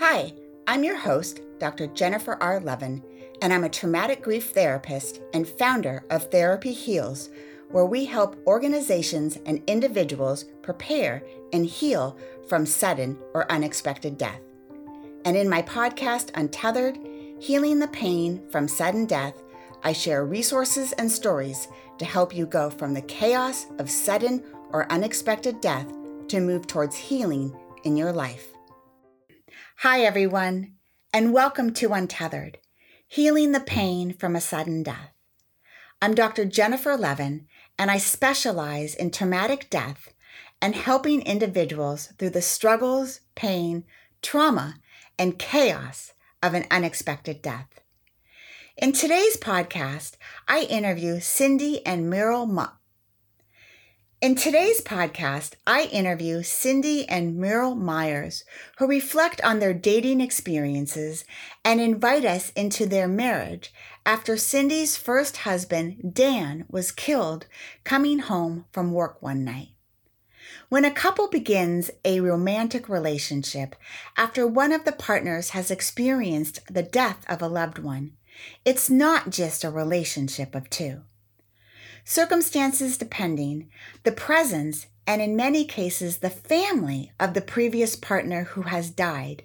Hi, I'm your host, Dr. Jennifer R. Levin, and I'm a traumatic grief therapist and founder of Therapy Heals, where we help organizations and individuals prepare and heal from sudden or unexpected death. And in my podcast, Untethered Healing the Pain from Sudden Death, I share resources and stories to help you go from the chaos of sudden or unexpected death to move towards healing in your life. Hi, everyone, and welcome to Untethered Healing the Pain from a Sudden Death. I'm Dr. Jennifer Levin, and I specialize in traumatic death and helping individuals through the struggles, pain, trauma, and chaos of an unexpected death. In today's podcast, I interview Cindy and Merle Muck. In today's podcast, I interview Cindy and Merle Meyers, who reflect on their dating experiences and invite us into their marriage after Cindy's first husband, Dan, was killed coming home from work one night. When a couple begins a romantic relationship after one of the partners has experienced the death of a loved one, it's not just a relationship of two. Circumstances depending, the presence and in many cases the family of the previous partner who has died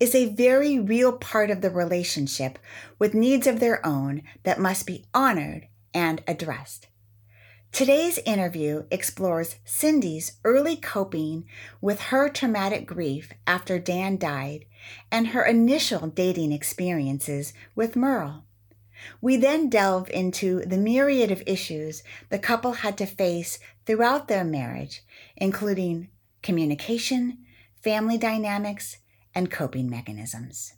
is a very real part of the relationship with needs of their own that must be honored and addressed. Today's interview explores Cindy's early coping with her traumatic grief after Dan died and her initial dating experiences with Merle. We then delve into the myriad of issues the couple had to face throughout their marriage, including communication, family dynamics, and coping mechanisms.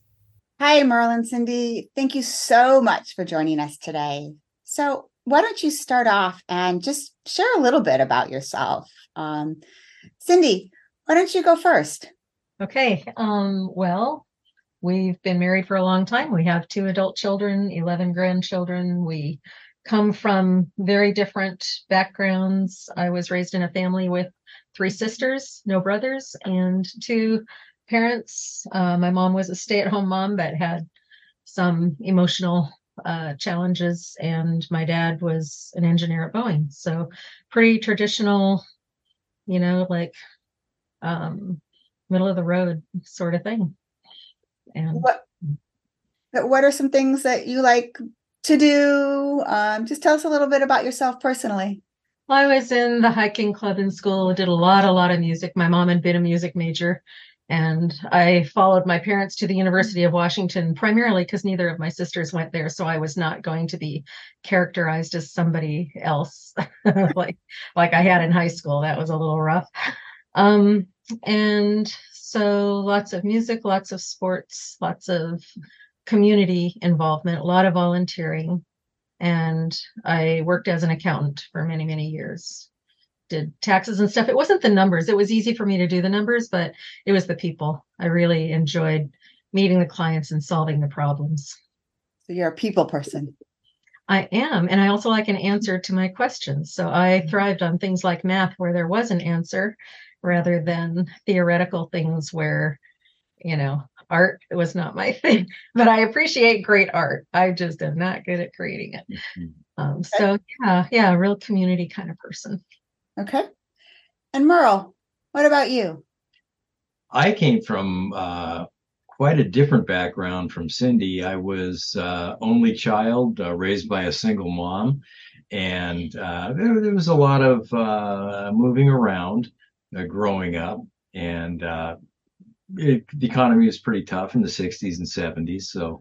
Hi, Merle Cindy. Thank you so much for joining us today. So, why don't you start off and just share a little bit about yourself? Um, Cindy, why don't you go first? Okay. Um, well, We've been married for a long time. We have two adult children, 11 grandchildren. We come from very different backgrounds. I was raised in a family with three sisters, no brothers, and two parents. Uh, my mom was a stay at home mom, but had some emotional uh, challenges, and my dad was an engineer at Boeing. So, pretty traditional, you know, like um, middle of the road sort of thing. And what what are some things that you like to do? Um, just tell us a little bit about yourself personally. I was in the hiking club in school, did a lot, a lot of music. My mom had been a music major. And I followed my parents to the University of Washington primarily because neither of my sisters went there. So I was not going to be characterized as somebody else like like I had in high school. That was a little rough. Um, and so lots of music, lots of sports, lots of community involvement, a lot of volunteering. And I worked as an accountant for many, many years. Did taxes and stuff. It wasn't the numbers. It was easy for me to do the numbers, but it was the people. I really enjoyed meeting the clients and solving the problems. So you're a people person. I am. And I also like an answer to my questions. So I mm-hmm. thrived on things like math where there was an answer rather than theoretical things where you know art was not my thing. But i appreciate great art. I just am not good at creating it. Mm-hmm. um, so yeah yeah real community kind of person. Okay. And merle what about you? I came from uh, quite a different background from cindy. I was uh, only child uh, raised by a single mom. And uh, there, there, was a lot of uh, moving around uh, growing up, and uh, it, the economy was pretty tough in the 60s and 70s. So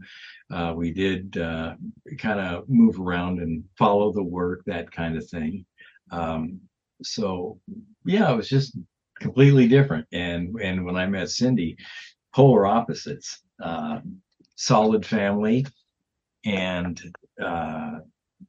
uh, we did uh, kind of move around and follow the work, that kind of thing. Um, so yeah, it was just completely different. And and when I met Cindy, polar opposites. Uh, solid family, and uh,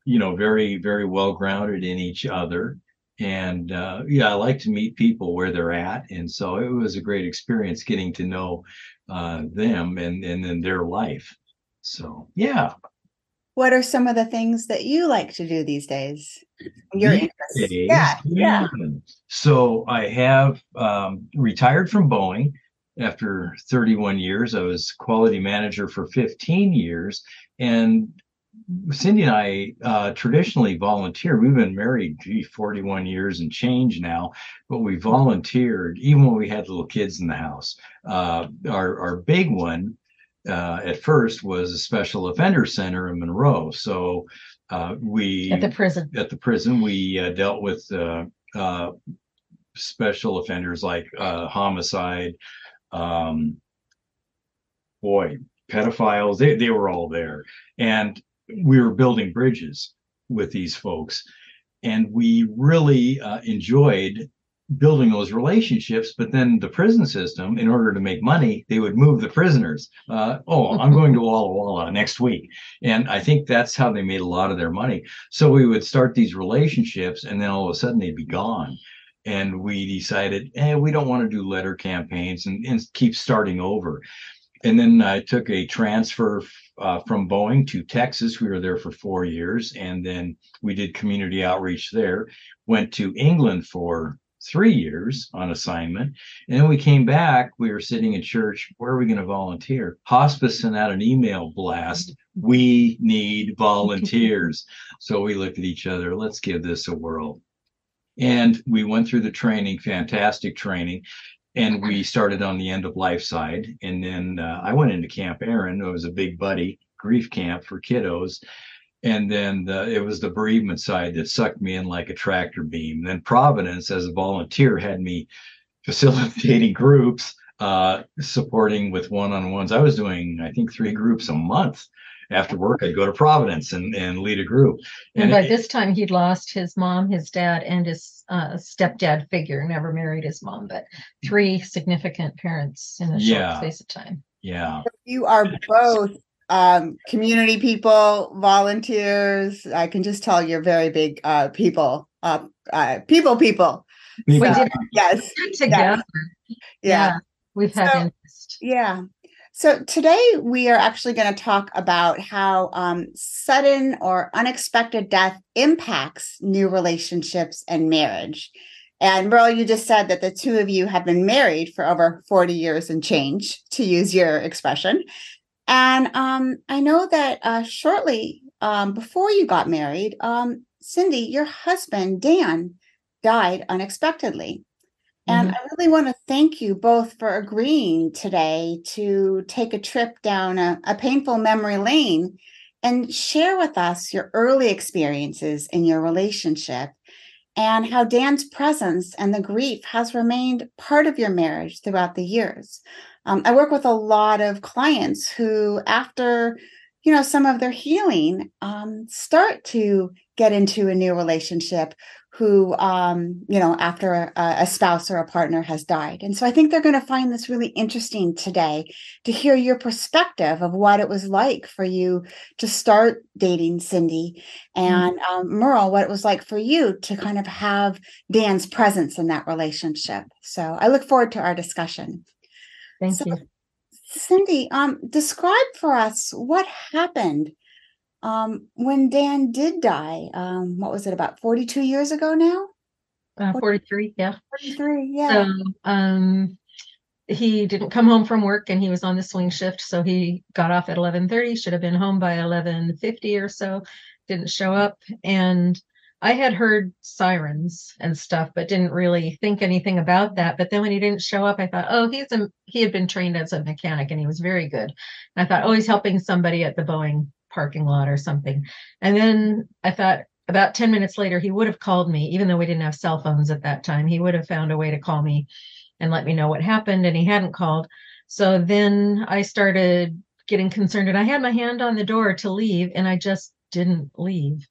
you know, very very well grounded in each other and uh, yeah, I like to meet people where they're at, and so it was a great experience getting to know uh, them and and then their life. So yeah. What are some of the things that you like to do these days? Your these days, yeah, yeah, yeah. So I have um, retired from Boeing after 31 years. I was quality manager for 15 years. And Cindy and I uh, traditionally volunteer. We've been married, gee, 41 years and change now, but we volunteered even when we had little kids in the house. Uh, our, our big one uh, at first was a special offender center in Monroe. So uh, we At the prison. at the prison we uh, dealt with uh, uh, special offenders like uh, homicide, um, boy, pedophiles. They they were all there, and we were building bridges with these folks, and we really uh, enjoyed building those relationships. But then the prison system, in order to make money, they would move the prisoners. Uh, oh, I'm going to Walla Walla next week, and I think that's how they made a lot of their money. So we would start these relationships, and then all of a sudden they'd be gone. And we decided, eh, we don't want to do letter campaigns and, and keep starting over. And then I took a transfer uh, from Boeing to Texas. We were there for four years, and then we did community outreach there. Went to England for three years on assignment, and then we came back. We were sitting in church. Where are we going to volunteer? Hospice sent out an email blast. We need volunteers. so we looked at each other. Let's give this a whirl. And we went through the training, fantastic training and we started on the end of life side. And then uh, i went into Camp Erin it was a big buddy grief camp for kiddos. And then the, it was the bereavement side that sucked me in like a tractor beam. Then providence as a volunteer had me facilitating groups uh, supporting with one-on-ones. I was doing i think three groups a month after work i'd go to providence and, and lead a group And by it- this time, he'd lost his mom, his dad, and his uh, stepdad figure. Never married his mom, but three significant parents in a short space of time. yeah You are both um, community people, volunteers. I can just tell you're very big uh, people, uh, uh, people, people. We So, did yes, it together. yeah. we've had So- interest. Yeah. So today we are actually going to talk about how um, sudden or unexpected death impacts new relationships and marriage. And Merle, you just said that the two of you have been married for over 40 years and change, to use your expression. And um, I know that uh, shortly um, before you got married, um, Cindy, your husband, Dan, died unexpectedly. And I really want to thank you both for agreeing today to take a trip down a, a painful memory lane and share with us your early experiences in your relationship and how Dan's presence and the grief has remained part of your marriage throughout the years. Um, I work with a lot of clients who, after you know some of their healing, um, start to get into a new relationship who um you know after a, a spouse or a partner has died. And so i think they're going to find this really interesting today to hear your perspective of what it was like for you to start dating cindy and um, merle what it was like for you to kind of have dan's presence in that relationship. So i look forward to our discussion. Thank so- you. cindy um describe for us what happened um when dan did die um what was it about 42 years ago now Uh, 43, yeah. 43 yeah So um he didn't come home from work and he was on the swing shift. So he got off at 11:30, should have been home by 11:50 or so, didn't show up. And I had heard sirens and stuff, but didn't really think anything about that. But then when he didn't show up, I thought, oh, he's a he had been trained as a mechanic and he was very good. And I thought, oh, he's helping somebody at the Boeing parking lot or something. And then I thought about 10 minutes later, he would have called me, even though we didn't have cell phones at that time. He would have found a way to call me and let me know what happened, and he hadn't called. So then I started getting concerned, and I had my hand on the door to leave, and I just didn't leave.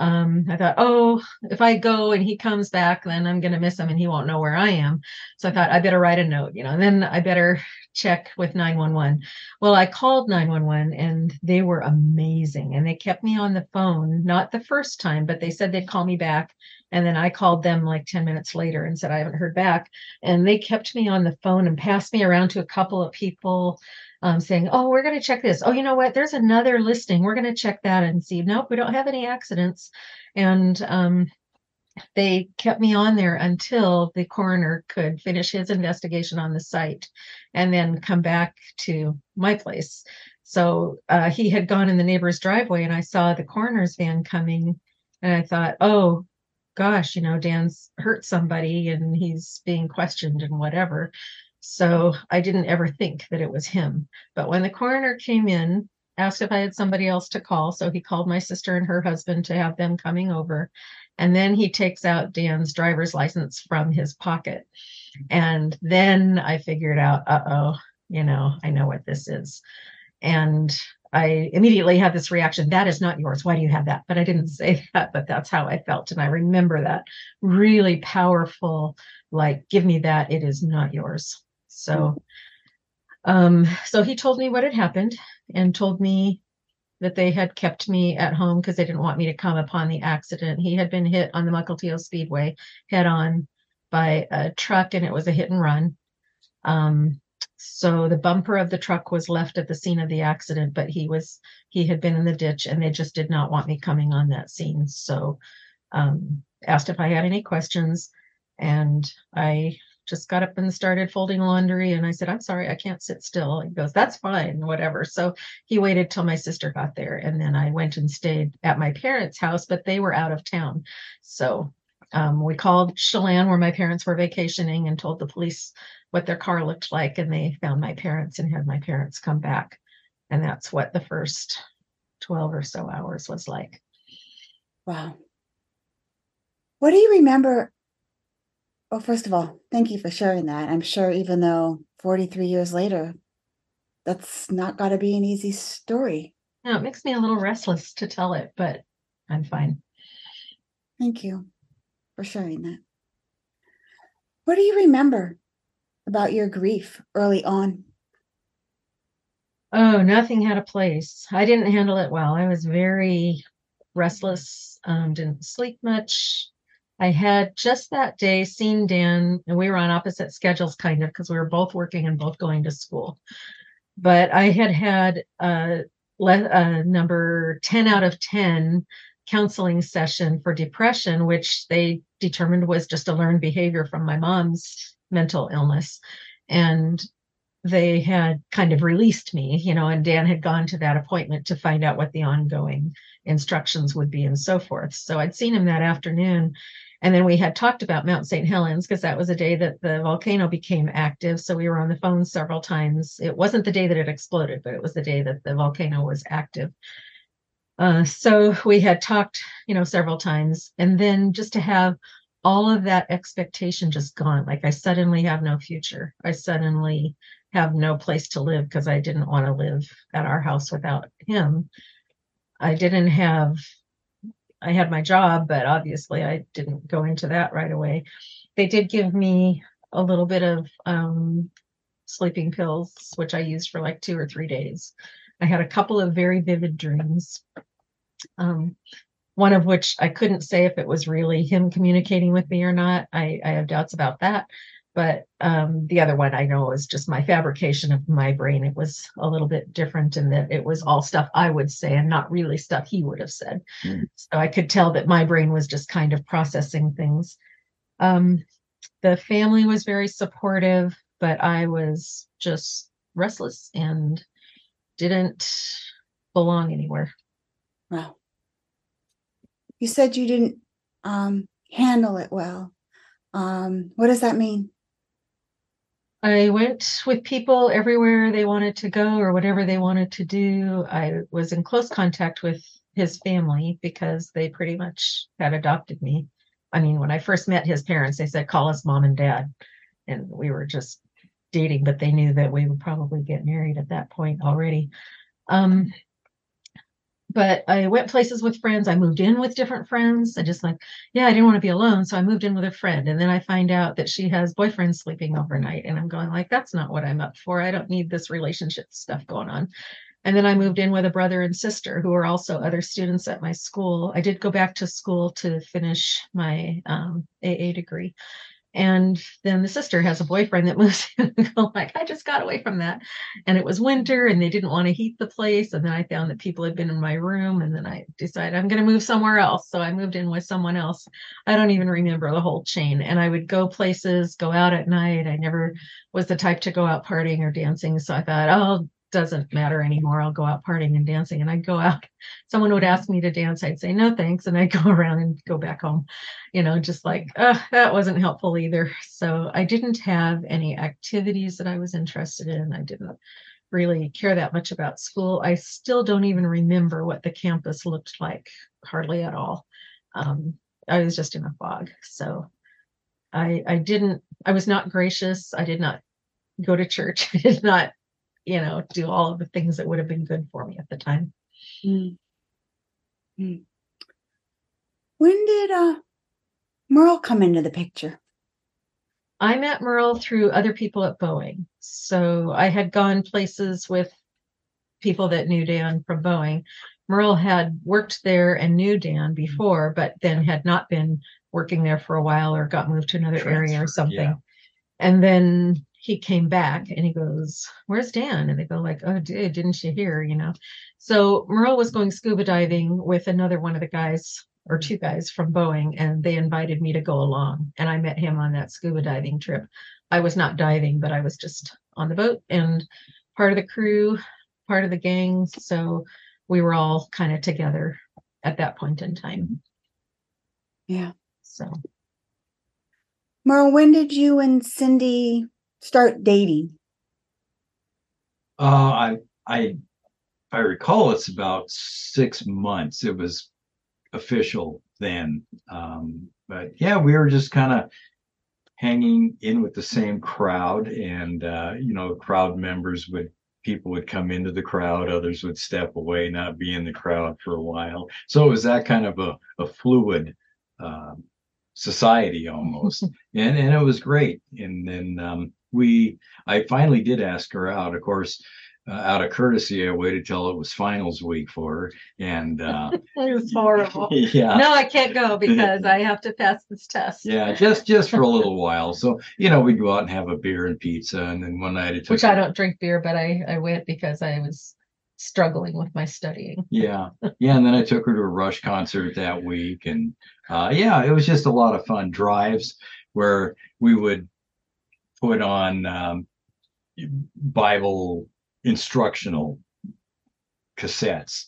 Um, I thought, oh, if I go and he comes back, then I'm going to miss him and he won't know where I am. So I thought I better write a note, you know, and then I better check with 911. Well, I called 911 and they were amazing and they kept me on the phone, not the first time, but they said they'd call me back. And then I called them like 10 minutes later and said, I haven't heard back. And they kept me on the phone and passed me around to a couple of people um, saying, Oh, we're going to check this. Oh, you know what? There's another listing. We're going to check that and see. Nope, we don't have any accidents. And um, they kept me on there until the coroner could finish his investigation on the site and then come back to my place. So uh, he had gone in the neighbor's driveway and I saw the coroner's van coming and I thought, oh gosh, you know, Dan's hurt somebody and he's being questioned and whatever. So I didn't ever think that it was him. But when the coroner came in, asked if I had somebody else to call. So he called my sister and her husband to have them coming over. And then he takes out Dan's driver's license from his pocket. And then I figured out, uh oh, you know, I know what this is. And I immediately had this reaction that is not yours. Why do you have that? But I didn't say that, but that's how I felt. And I remember that really powerful, like, give me that. It is not yours. So, um, so he told me what had happened and told me that they had kept me at home because they didn't want me to come upon the accident. He had been hit on the Mukilteo Speedway head on by a truck and it was a hit and run. Um, so the bumper of the truck was left at the scene of the accident, but he was he had been in the ditch and they just did not want me coming on that scene. So um, asked if I had any questions and I just got up and started folding laundry. And I said, I'm sorry, I can't sit still. He goes, That's fine, whatever. So he waited till my sister got there. And then I went and stayed at my parents' house, but they were out of town. So um, we called Chelan, where my parents were vacationing, and told the police what their car looked like. And they found my parents and had my parents come back. And that's what the first 12 or so hours was like. Wow. What do you remember well, first of all, thank you for sharing that. I'm sure even though 43 years later, that's not got to be an easy story. No, it makes me a little restless to tell it, but I'm fine. Thank you for sharing that. What do you remember about your grief early on? Oh, nothing had a place. I didn't handle it well. I was very restless, um, didn't sleep much, I had just that day seen Dan, and we were on opposite schedules, kind of, because we were both working and both going to school. But I had had a, a number 10 out of 10 counseling session for depression, which they determined was just a learned behavior from my mom's mental illness. And they had kind of released me, you know, and Dan had gone to that appointment to find out what the ongoing instructions would be and so forth. So I'd seen him that afternoon and then we had talked about Mount St. Helens because that was a day that the volcano became active. So we were on the phone several times. It wasn't the day that it exploded, but it was the day that the volcano was active. Uh, so we had talked, you know, several times. And then just to have all of that expectation just gone, like I suddenly have no future. I suddenly have no place to live because I didn't want to live at our house without him. I didn't have I had my job, but obviously I didn't go into that right away. They did give me a little bit of um, sleeping pills, which I used for like two or three days. I had a couple of very vivid dreams. Um, one of which I couldn't say if it was really him communicating with me or not. I, I have doubts about that. But um, the other one I know was just my fabrication of my brain. It was a little bit different in that it was all stuff I would say and not really stuff he would have said. Mm. So I could tell that my brain was just kind of processing things. Um, the family was very supportive, but I was just restless and didn't belong anywhere. Wow. You said you didn't um, handle it well. Um, what does that mean? I went with people everywhere they wanted to go or whatever they wanted to do. I was in close contact with his family because they pretty much had adopted me. I mean, when I first met his parents, they said, call us mom and dad. And we were just dating, but they knew that we would probably get married at that point already. Um, but I went places with friends. I moved in with different friends. I just like, yeah, I didn't want to be alone. So I moved in with a friend. And then I find out that she has boyfriends sleeping overnight. And I'm going like, that's not what I'm up for. I don't need this relationship stuff going on. And then I moved in with a brother and sister who are also other students at my school. I did go back to school to finish my um, AA degree. And then the sister has a boyfriend that moves in. like, I just got away from that. And it was winter and they didn't want to heat the place. And then I found that people had been in my room. And then I decided I'm going to move somewhere else. So I moved in with someone else. I don't even remember the whole chain. And I would go places, go out at night. I never was the type to go out partying or dancing. So I thought, oh, doesn't matter anymore. I'll go out partying and dancing. And I'd go out. Someone would ask me to dance. I'd say no thanks, and I'd go around and go back home. You know, just like uh, that wasn't helpful either. So I didn't have any activities that I was interested in. I didn't really care that much about school. I still don't even remember what the campus looked like, hardly at all. Um, I was just in a fog. So I I didn't. I was not gracious. I did not go to church. I did not you know, do all of the things that would have been good for me at the time. Mm. Mm. When did uh, Merle come into the picture? I met Merle through other people at Boeing. So I had gone places with people that knew Dan from Boeing. Merle had worked there and knew Dan before, but then had not been working there for a while or got moved to another Transfer, area or something. Yeah. And then he came back and he goes, Where's Dan? And they go, like, oh dude, didn't you hear? You know. So Merle was going scuba diving with another one of the guys or two guys from Boeing, and they invited me to go along. And I met him on that scuba diving trip. I was not diving, but I was just on the boat and part of the crew, part of the gang. So we were all kind of together at that point in time. Yeah. So Merle, when did you and Cindy start dating? Uh, I, I, I recall it's about six months. It was official then. Um, but yeah, we were just kind of hanging in with the same crowd, and uh, you know, crowd members would people would come into the crowd, others would step away, not be in the crowd for a while. So it was that kind of a, a fluid uh, society almost, and and it was great. And then um, we I finally did ask her out. Of course, uh, out of courtesy, I waited till it was finals week for her, and uh, it was horrible. Yeah, no, I can't go because I have to pass this test. Yeah, just just for a little while. So you know, we'd go out and have a beer and pizza, and then one night it took. Which I don't drink beer, but I I went because I was struggling with my studying. yeah, yeah, and then I took her to a Rush concert that week, and uh, yeah, it was just a lot of fun drives where we would put on um, Bible instructional cassettes.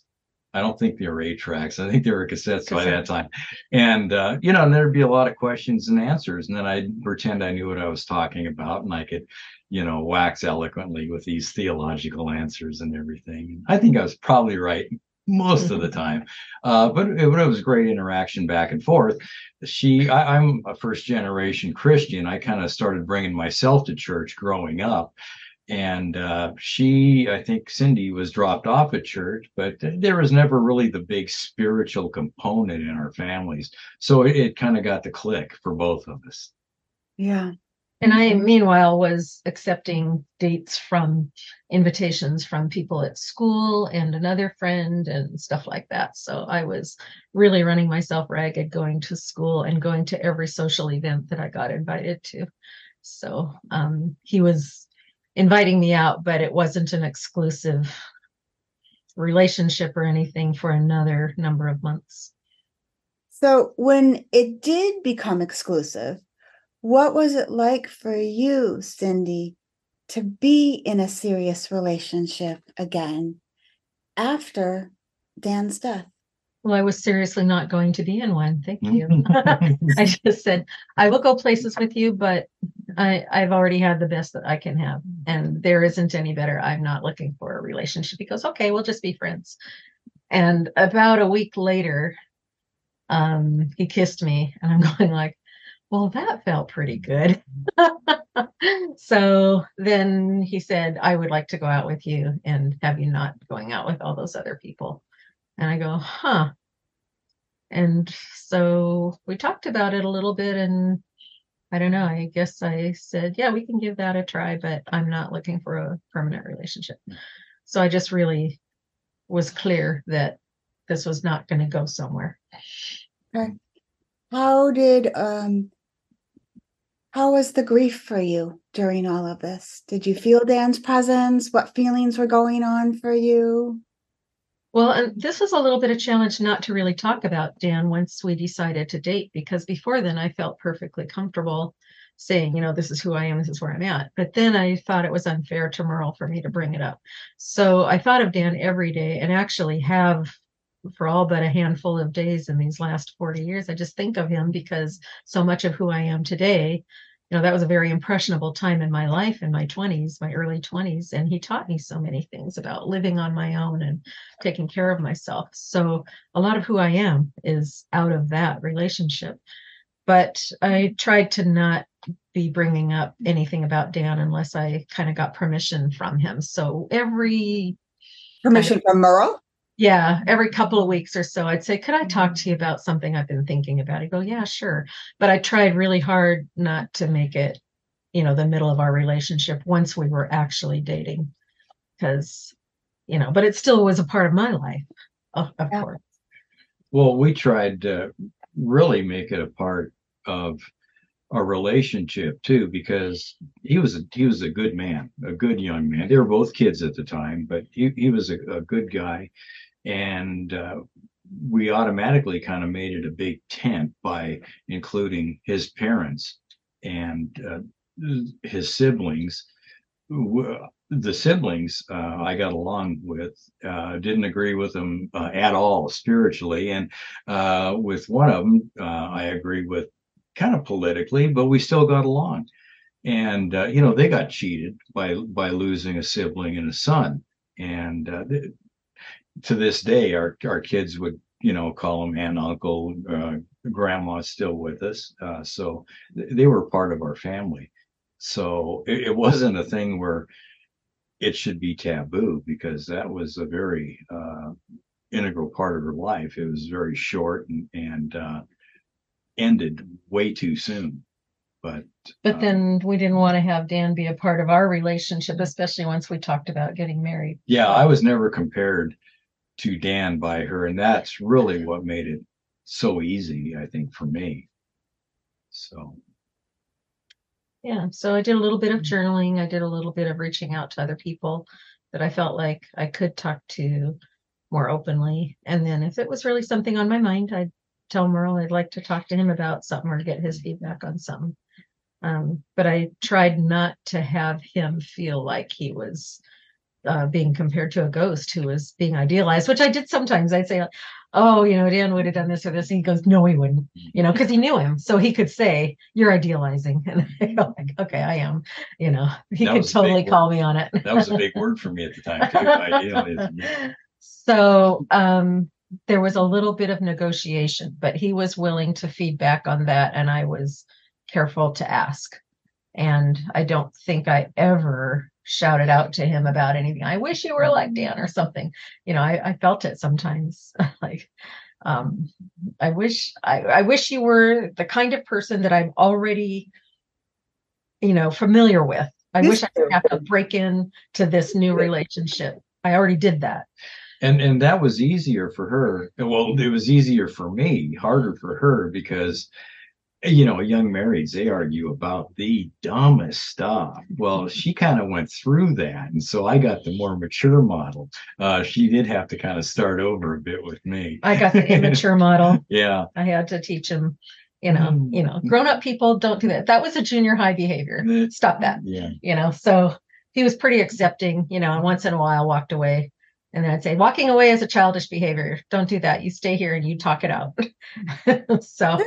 I don't think they were eight tracks. I think they were cassettes Cassette. by that time. And, uh, you know, and there'd be a lot of questions and answers. And then I'd pretend I knew what I was talking about and I could, you know, wax eloquently with these theological answers and everything. I think I was probably right most of the time. Uh, but, it, but it was great interaction back and forth. She, I, am a first generation Christian. I kind of started bringing myself to church growing up. And uh, she, I think Cindy was dropped off at church, but there was never really the big spiritual component in our families. So it, it kind of got the click for both of us. Yeah. And I, meanwhile, was accepting dates from invitations from people at school and another friend and stuff like that. So I was really running myself ragged going to school and going to every social event that I got invited to. So um, he was inviting me out, but it wasn't an exclusive relationship or anything for another number of months. So when it did become exclusive, what was it like for you, Cindy, to be in a serious relationship again after Dan's death? Well, I was seriously not going to be in one. Thank you. I just said, I will go places with you, but I, I've already had the best that I can have. And there isn't any better. I'm not looking for a relationship. He goes, okay, we'll just be friends. And about a week later, um, he kissed me, and I'm going like, well, that felt pretty good. so then he said, I would like to go out with you and have you not going out with all those other people. And I go, huh. And so we talked about it a little bit and I don't know. I guess I said, yeah, we can give that a try, but I'm not looking for a permanent relationship. So I just really was clear that this was not going to go somewhere. Okay. How did um How was the grief for you during all of this? Did you feel Dan's presence? What feelings were going on for you? Well, and this was a little bit of challenge not to really talk about Dan once we decided to date, because before then I felt perfectly comfortable saying, you know, this is who I am, this is where I'm at. But then I thought it was unfair to Merle for me to bring it up. So I thought of Dan every day and actually have for all but a handful of days in these last 40 years. I just think of him because so much of who I am today you know that was a very impressionable time in my life in my 20s my early 20s and he taught me so many things about living on my own and taking care of myself. So a lot of who i am is out of that relationship. But i tried to not be bringing up anything about dan unless i kind of got permission from him. So every permission from merle yeah, every couple of weeks or so, I'd say, Could I talk mm-hmm. to you about something I've been thinking about? He'd go, Yeah, sure. But I tried really hard not to make it, you know, the middle of our relationship once we were actually dating. Because, you know, but it still was a part of my life, of, of yeah. course. Well, we tried to really make it a part of our relationship too because he was a he was a good man a good young man they were both kids at the time but he, he was a, a good guy and uh, we automatically kind of made it a big tent by including his parents and uh, his siblings. The siblings uh, I got along with uh, didn't agree with them uh, at all spiritually, and uh, with one of them I agree with kind of politically, but we still got along. And you know they got cheated by by losing a sibling and a son, and to this day, our our kids would you know call them aunt, uncle, uh, grandma's still with us, uh, so th- they were part of our family. So it, it, wasn't a thing where it should be taboo because that was a very uh, integral part of her life. It was very short and, and uh, ended way too soon. But but uh, then we didn't want to have Dan be a part of our relationship, especially once we talked about getting married. Yeah, I was never compared to Dan by her. And that's really what made it so easy, I think, for me. So. Yeah. So I did a little bit of journaling. I did a little bit of reaching out to other people that I felt like I could talk to more openly. And then if it was really something on my mind, I'd tell Merle I'd like to talk to him about something or get his feedback on something. Um, but I tried not to have him feel like he was uh, being compared to a ghost who was being idealized, which I did sometimes. I'd say, "Oh, you know, Dan would have done this or this," and he goes, "No, he wouldn't," you know, because he knew him, so he could say, "You're idealizing," and I go like, "Okay, I am," you know. He that could totally call me on it. that was a big word for me at the time too. Idealizing. So um, there was a little bit of negotiation, but he was willing to feedback on that, and I was careful to ask. And I don't think I ever shouted out to him about anything. I wish you were like Dan or something. You know, I, I felt it sometimes. like, um, I wish I, I wish you were the kind of person that I'm already, you know, familiar with. I wish I didn't have to break in to this new relationship. I already did that. And and that was easier for her. Well, it was easier for me, harder for her because you know, young marrieds, they argue about the dumbest stuff. Well, she kind of went through that. And so I got the more mature model. Uh, she did have to kind of start over a bit with me. I got the immature model. Yeah. I had to teach him, you know, mm. you know, grown up people don't do that. That was a junior high behavior. Stop that. Yeah. You know, so he was pretty accepting, you know, and once in a while walked away. And then I'd say, walking away is a childish behavior. Don't do that. You stay here and you talk it out. so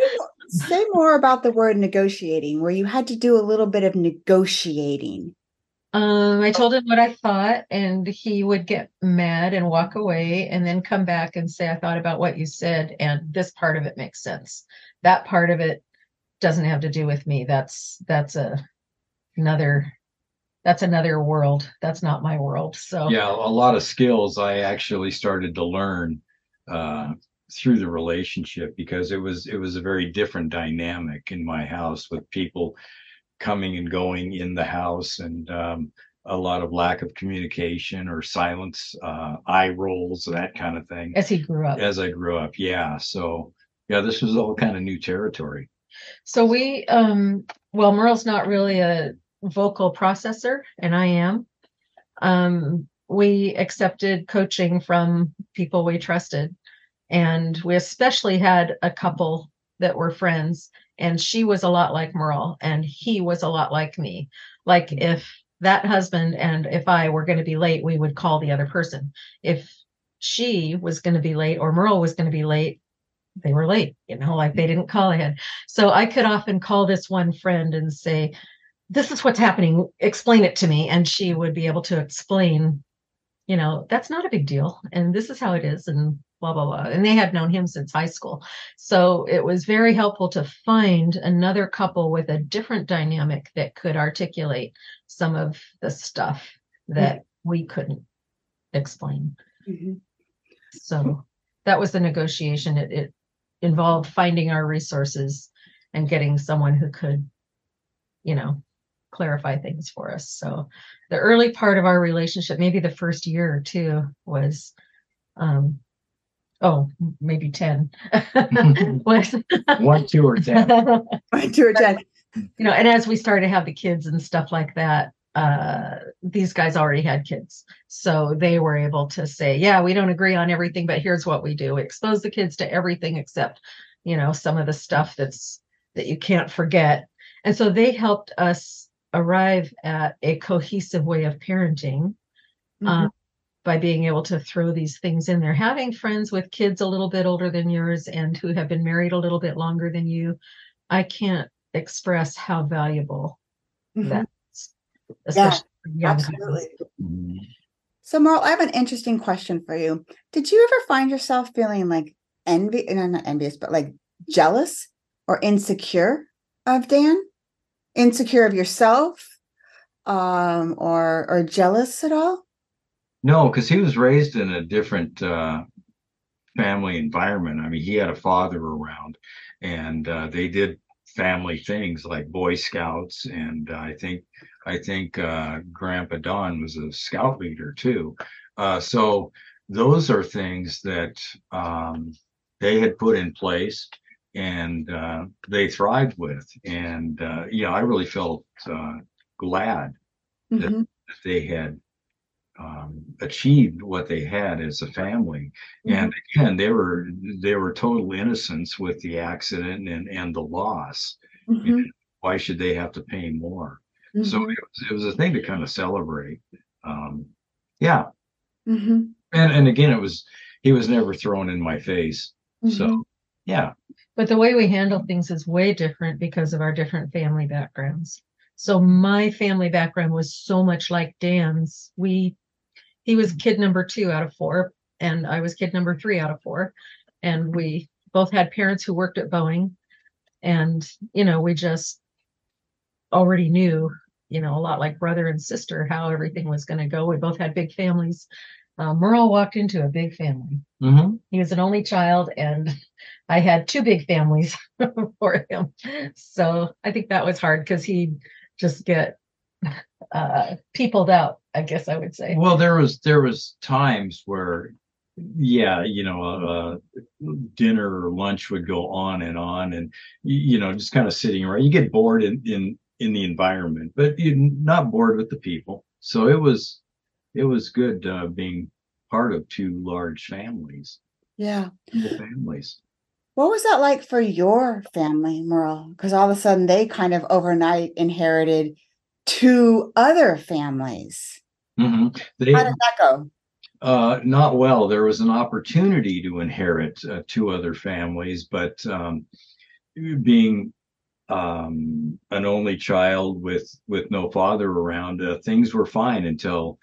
Say more about the word negotiating, where you had to do a little bit of negotiating. Um, I told him what I thought, and he would get mad and walk away, and then come back and say, "I thought about what you said, and this part of it makes sense. That part of it doesn't have to do with me. That's that's a another that's another world. That's not my world." So yeah, a lot of skills I actually started to learn uh, through the relationship because it was it was a very different dynamic in my house with people coming and going in the house and um, a lot of lack of communication or silence, uh, eye rolls, that kind of thing. As he grew up. As I grew up, yeah. So yeah, this was all kind of new territory. So we um well, Merle's not really a vocal processor, and I am. Um, we accepted coaching from people we trusted, and we especially had a couple that were friends, and she was a lot like Merle, and he was a lot like me. Like if that husband and if I were going to be late, we would call the other person. If she was going to be late or Merle was going to be late, they were late, you know, like they didn't call ahead. So I could often call this one friend and say, This is what's happening. Explain it to me. And she would be able to explain, you know, that's not a big deal. And this is how it is. And blah, blah, blah. And they had known him since high school. So it was very helpful to find another couple with a different dynamic that could articulate some of the stuff that mm-hmm. we couldn't explain. Mm-hmm. So that was the negotiation. It, it involved finding our resources and getting someone who could, you know, clarify things for us. So the early part of our relationship, maybe the first year or two, was um oh maybe 10 was one two or 10 one two or 10 you know and as we started to have the kids and stuff like that uh, these guys already had kids. So they were able to say, yeah, we don't agree on everything, but here's what we do. We expose the kids to everything except, you know, some of the stuff that's that you can't forget. And so they helped us arrive at a cohesive way of parenting mm-hmm. um, by being able to throw these things in there. Having friends with kids a little bit older than yours and who have been married a little bit longer than you, I can't express how valuable mm-hmm. that yeah, absolutely. Mm-hmm. So, Merle, I have an interesting question for you. Did you ever find yourself feeling like envy, no, not envious, but like jealous or insecure of Dan? Insecure of yourself, um, or or jealous at all? No, because he was raised in a different uh, family environment. I mean, he had a father around, and uh, they did family things like Boy Scouts, and I think I think uh, Grandpa Don was a scout leader too. Uh, so those are things that um, they had put in place and uh, they thrived with. And uh, yeah, I really felt uh, glad mm-hmm. that, that, they had um, achieved what they had as a family. Mm-hmm. And again, they were they were total innocents with the accident and and the loss. Mm-hmm. why should they have to pay more? Mm-hmm. So it was, it was a thing to kind of celebrate. Um, yeah. Mm-hmm. And and again, it was he was never thrown in my face. So mm-hmm. yeah. But the way we handle things is way different because of our different family backgrounds. So my family background was so much like Dan's. We he was kid number two out of four, and I was kid number three out of four. And we both had parents who worked at Boeing. And, you know, we just already knew you know, a lot like brother and sister, how everything was going to go. We both had big families. Uh, Merle walked into a big family. Mm-hmm. He was an only child, and I had two big families for him. So I think that was hard because he'd just get uh, peopled out. I guess I would say. Well, there was there was times where, yeah, you know, uh, dinner or lunch would go on and on, and you know, just kind of sitting around. You get bored in in in the environment, but you're not bored with the people. So it was it was good uh, being part of two large families. Yeah, families. What was that like for your family, Merle? Because all of a sudden they kind of overnight inherited two other families. Mm-hmm. They, How did that go? Uh, not well. There was an opportunity to inherit uh, two other families, but um, being um, an only child with with no father around, uh, things were fine until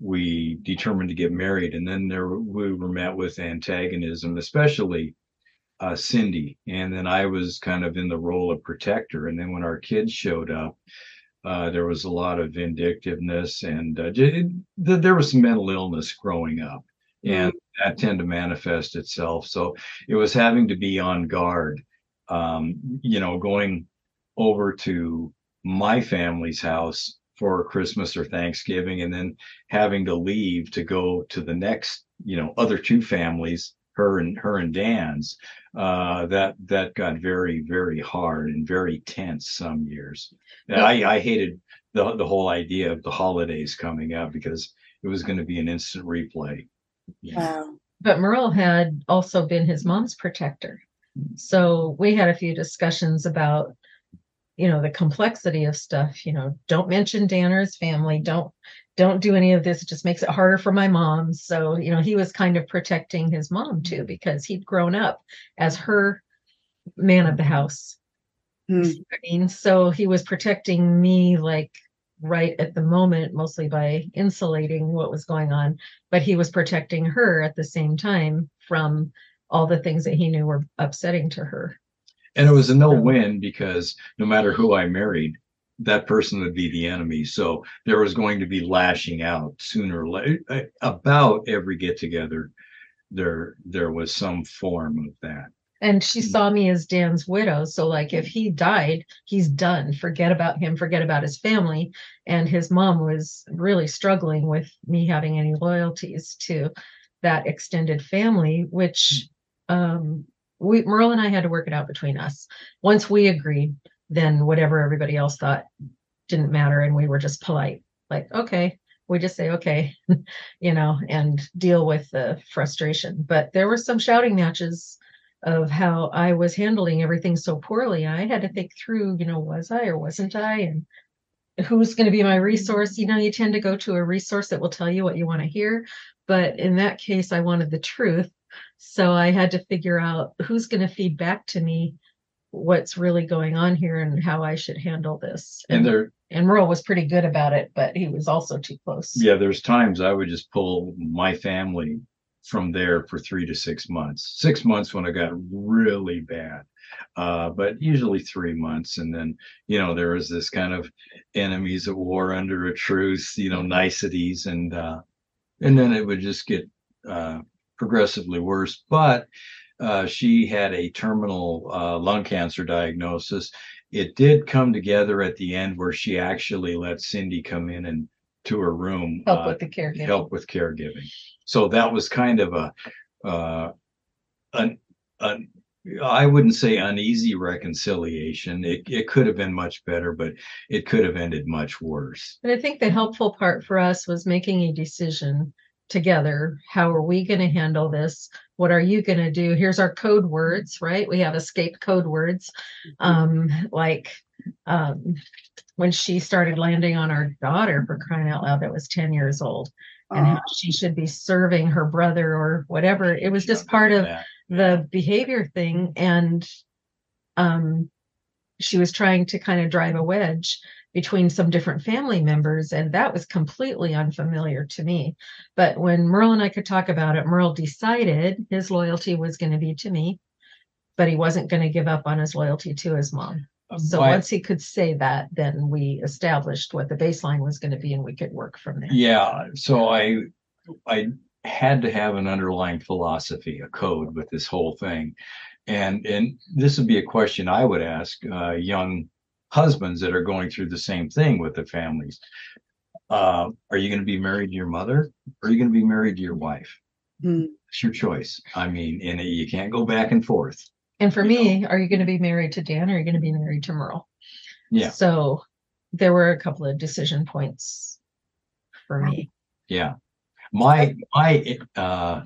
we determined to get married, and then there we were met with antagonism, especially uh, Cindy, and then I was kind of in the role of protector, and then when our kids showed up. Uh, there was a lot of vindictiveness and uh, it, there was mental illness growing up. And that tend to manifest itself. So it was having to be on guard um, you know, going over to my family's house for Christmas or Thanksgiving and then having to leave to go to the next, you know, other two families her and her and Dan's, uh, that that got very very hard and very tense some years. And I I hated the the whole idea of the holidays coming up because it was going to be an instant replay. Yeah. Wow. But Merle had also been his mom's protector. So we had a few discussions about, you know, the complexity of stuff, you know, don't mention Dan or his family, don't don't do any of this. It just makes it harder for my mom. So, you know, he was kind of protecting his mom too, because he'd grown up as her man of the house. Hmm. I mean, so he was protecting me like right at the moment, mostly by insulating what was going on, but he was protecting her at the same time from all the things that he knew were upsetting to her. And it was a no-win because no matter who I married, that person would be the enemy. So there was going to be lashing out sooner or later. About every get together, there there was some form of that. And she Mm. saw me as Dan's widow. So, like, if he died, he's done. Forget about him, forget about his family. And his mom was really struggling with me having any loyalties to that extended family, which um, we, Merle and I had to work it out between us. Once we agreed, then whatever everybody else thought didn't matter. And we were just polite, like, okay, we just say, okay, you know, and deal with the frustration. But there were some shouting matches of how I was handling everything so poorly. I had to think through, you know, was I or wasn't I? And who's going to be my resource? You know, you tend to go to a resource that will tell you what you want to hear. But in that case, I wanted the truth. So I had to figure out who's going to feed back to me what's really going on here and how I should handle this. And there, and Merle was pretty good about it, but he was also too close. yeah, there's times I would just pull my family from there for three to six months. Six months when I got really bad, uh, but usually three months. And then, you know, there was this kind of enemies at war under a truce, you know, niceties, and uh, and then it would just get uh, progressively worse. But uh, she had a terminal uh, lung cancer diagnosis. It did come together at the end where she actually let Cindy come in and to her room Help uh, with the caregiving. help with caregiving. So that was kind of a, uh, an, an, I wouldn't say uneasy reconciliation. It, it could have been much better, but it could have ended much worse. And I think the helpful part for us was making a decision together. How are we going to handle this? What are you going to do? Here's our code words, right? We have escape code words. Um, like um, when she started landing on our daughter for crying out loud, that was 10 years old, and how she should be serving her brother or whatever. It was just part of that. the behavior thing and um she was trying to kind of drive a wedge between some different family members and that was completely unfamiliar to me. But when merle and i could talk about it merle decided his loyalty was going to be to me but he wasn't going to give up on his loyalty to his mom. So Why- once he could say that then we established what the baseline was going to be and we could work from there. Yeah, so I, I had to have an underlying philosophy, a code with this whole thing. And, and this would be a question I would ask, uh, young husbands that are going through the same thing with the families. Uh, are you going to be married to your mother? Or are you going to be married to your wife? Hmm. It's your choice. I mean, and you can't go back and forth. and for you me are you going to be married to dan or are you going to be married to merle Yeah, So there were a couple of decision points for me. yeah. My, my, uh,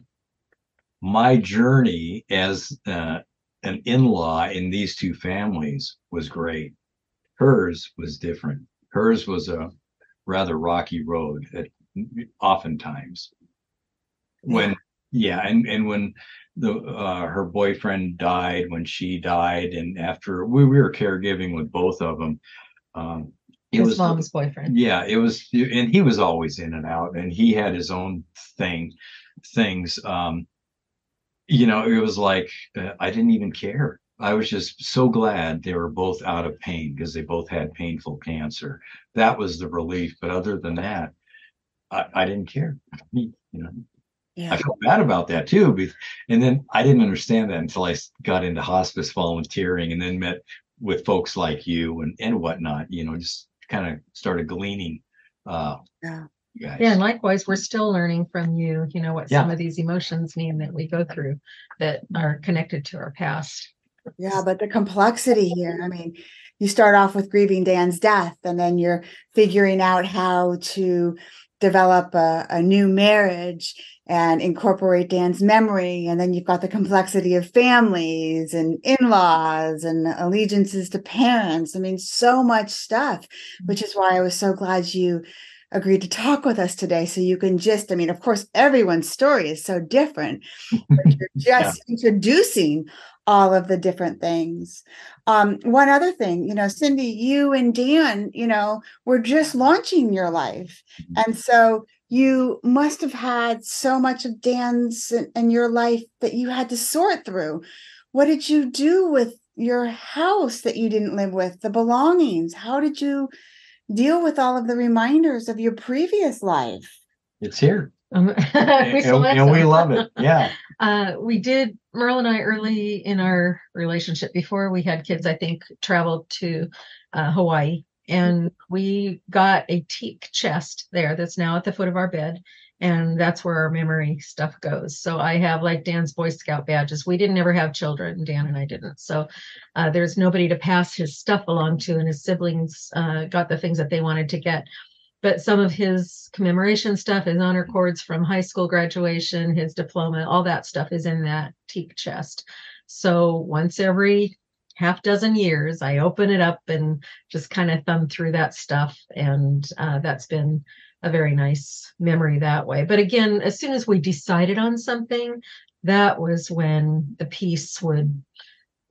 my journey as, uh, an in-law in these two families was great. Hers was different. Hers was a rather rocky road at oftentimes. When, yeah, and, and when the, uh, her boyfriend died, when she died, and after we, we were caregiving with both of them. Um, it His was, mom's boyfriend. yeah, it was, and he was always in and out, and he had his own thing, things. Um, you know, it was like uh, I didn't even care. I was just so glad they were both out of pain because they both had painful cancer. That was the relief. But other than that, I, I didn't care. You know, I felt bad about that too. And then I didn't understand that until I got into hospice volunteering and then met with folks like you and, and whatnot, you know, just kind of started gleaning uh, Yeah. guys. Yeah, and likewise, we're still learning from you, you know, what some of these emotions mean that we go through that are connected to our past. Yeah, but the complexity here, I mean, you start off with grieving Dan's death, and then you're figuring out how to develop a, a new marriage and incorporate Dan's memory. And then you've got the complexity of families and in laws and allegiances to parents. I mean, so much stuff, mm-hmm. which is why I was so glad you agreed to talk with us today. So you can just, I mean, of course, everyone's story is so different, but you're just introducing all of the different things. Um, one other thing, you know, Cindy, you and Dan, you know, were just launching your life. And so you must have had so much of Dan's and, and your life that you had to sort through. What did you do with your house that you didn't live with, the belongings? How did you deal with all of the reminders of your previous life? It's here. Um, we And, and we love it. Yeah. Uh, we did, Merle and I early in our relationship before we had kids, I think, traveled to uh, Hawaii and we got a teak chest there that's now at the foot of our bed. And that's where our memory stuff goes. So I have like Dan's Boy Scout badges. We didn't ever have children, Dan and I didn't. So uh, there's nobody to pass his stuff along to, and his siblings uh, got the things that they wanted to get but some of his commemoration stuff, his honor cords from high school graduation, his diploma, all that stuff is in that teak chest. So once every half dozen years, I open it up and just kind of thumb through that stuff. And uh, that's been a very nice memory that way. But again, as soon as we decided on something, that was when the peace would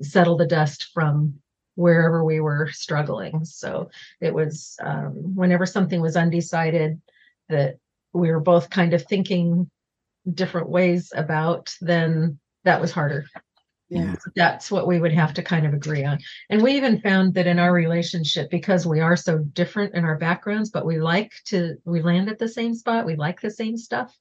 settle the dust from wherever we were struggling. So it was um, whenever something was undecided that we were both kind of thinking different ways about, then that was harder. Yeah. That's what we would have to kind of agree on. And we even found that in our relationship, because we are so different in our backgrounds, but we like to, we land at the same spot, we like the same stuff,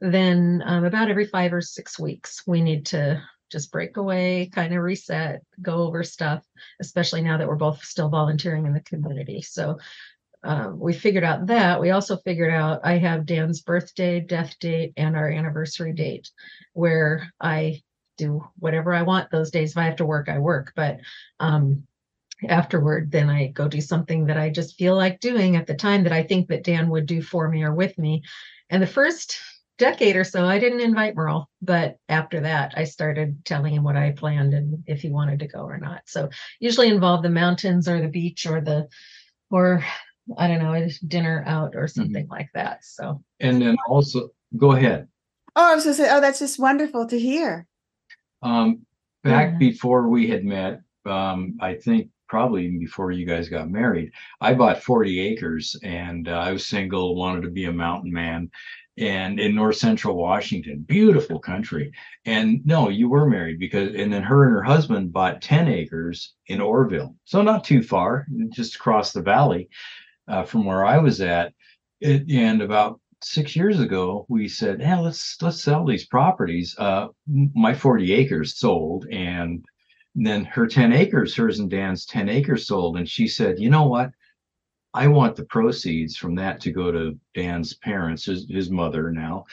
then um, about every five or six weeks, we need to just break away, kind of reset, go over stuff, especially now that we're both still volunteering in the community. So um, we figured out that. We also figured out I have Dan's birthday, death date, and our anniversary date where I do whatever I want those days. If I have to work, I work. But um, afterward, then I go do something that I just feel like doing at the time that I think that Dan would do for me or with me. And the first decade or so, I didn't invite Merle, but after that, I started telling him what I planned and if he wanted to go or not. So usually involve the mountains or the beach or the or I don't know, a dinner out or something like that. So And then also, go ahead. Oh, I was gonna say, oh, that's just wonderful to hear. Um, back Yeah. before we had met, um, I think probably even before you guys got married, I bought 40 acres and uh, I was single, wanted to be a mountain man. And in north central Washington, beautiful country. And no, you were married because, and then her and her husband bought 10 acres in Oroville. So not too far, just across the valley uh, from where I was at. It, and about six years ago, we said, "Yeah, let's let's sell these properties." Uh, my forty acres sold, and then her ten acres, hers and Dan's ten acres sold, and she said, "You know what? I want the proceeds from that to go to Dan's parents, his, his mother now,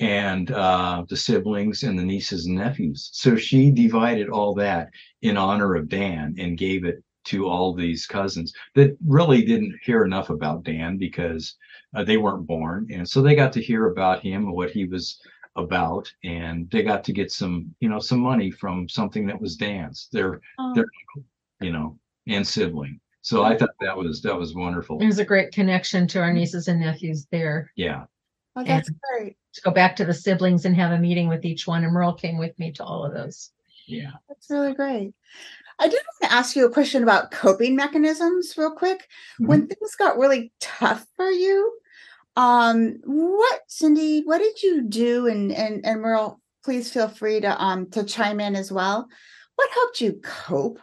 and uh, the siblings and the nieces and nephews." So she divided all that in honor of Dan and gave it to all these cousins that really didn't hear enough about Dan because uh, they weren't born. And so they got to hear about him and what he was about and they got to get some you know some money from something that was dan's their Oh, their you know and sibling so i thought that was that was wonderful there's a great connection to our nieces and nephews there. yeah oh, that's great. To go back to the siblings and have a meeting with each one. And Merle came with me to all of those. yeah That's really great. I did want to ask you a question about coping mechanisms, real quick. When things got really tough for you, um, what, Cindy, what did you do? And and and Merle, please feel free to um to chime in as well. What helped you cope?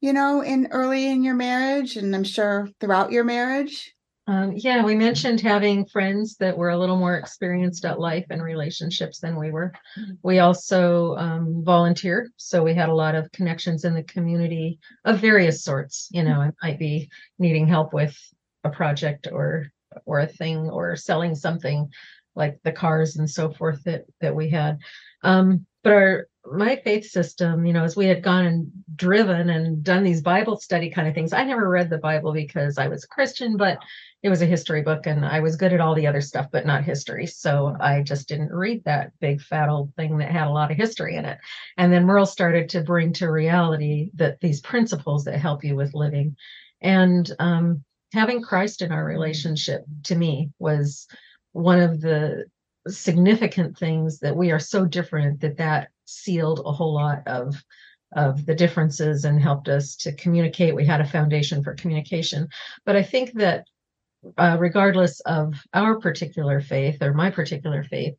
You know, in early in your marriage, and I'm sure throughout your marriage. Um, yeah, we mentioned having friends that were a little more experienced at life and relationships than we were. We also um, volunteer, so we had a lot of connections in the community of various sorts. You know, I might be needing help with a project or or a thing or selling something like the cars and so forth that that we had. Um, but our my faith system, you know, as we had gone and driven and done these Bible study kind of things, I never read the Bible because I was a Christian, but it was a history book and I was good at all the other stuff, but not history. So I just didn't read that big fat old thing that had a lot of history in it. And then Merle started to bring to reality that these principles that help you with living. And um, having Christ in our relationship to me was one of the significant things that we are so different that that sealed a whole lot of of the differences and helped us to communicate we had a foundation for communication but i think that uh, regardless of our particular faith or my particular faith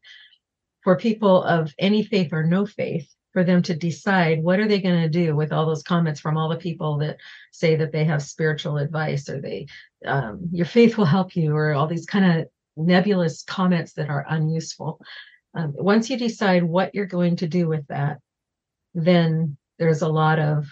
for people of any faith or no faith for them to decide what are they going to do with all those comments from all the people that say that they have spiritual advice or they um, your faith will help you or all these kind of nebulous comments that are unuseful. Um, once you decide what you're going to do with that, then there's a lot of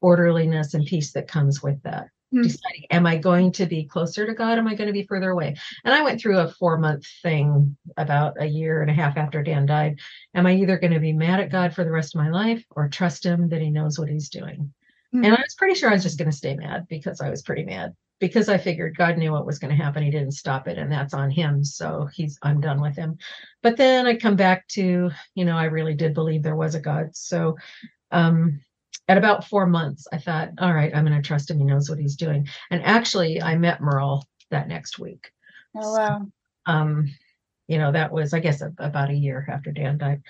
orderliness and peace that comes with that. Mm-hmm. Deciding, am I going to be closer to God? Am I going to be further away? And I went through a four month thing about a year and a half after Dan died. Am I either going to be mad at God for the rest of my life or trust him that he knows what he's doing? Mm-hmm. And I was pretty sure I was just going to stay mad because I was pretty mad because I figured God knew what was going to happen. He didn't stop it, and that's on him. So he's I'm done with him. But then I come back to, you know, I really did believe there was a God. So um at about four months, I thought, all right, I'm going to trust him. He knows what he's doing. And actually, I met Merle that next week. Oh wow. So, um, you know, that was, I guess, a, about a year after Dan died.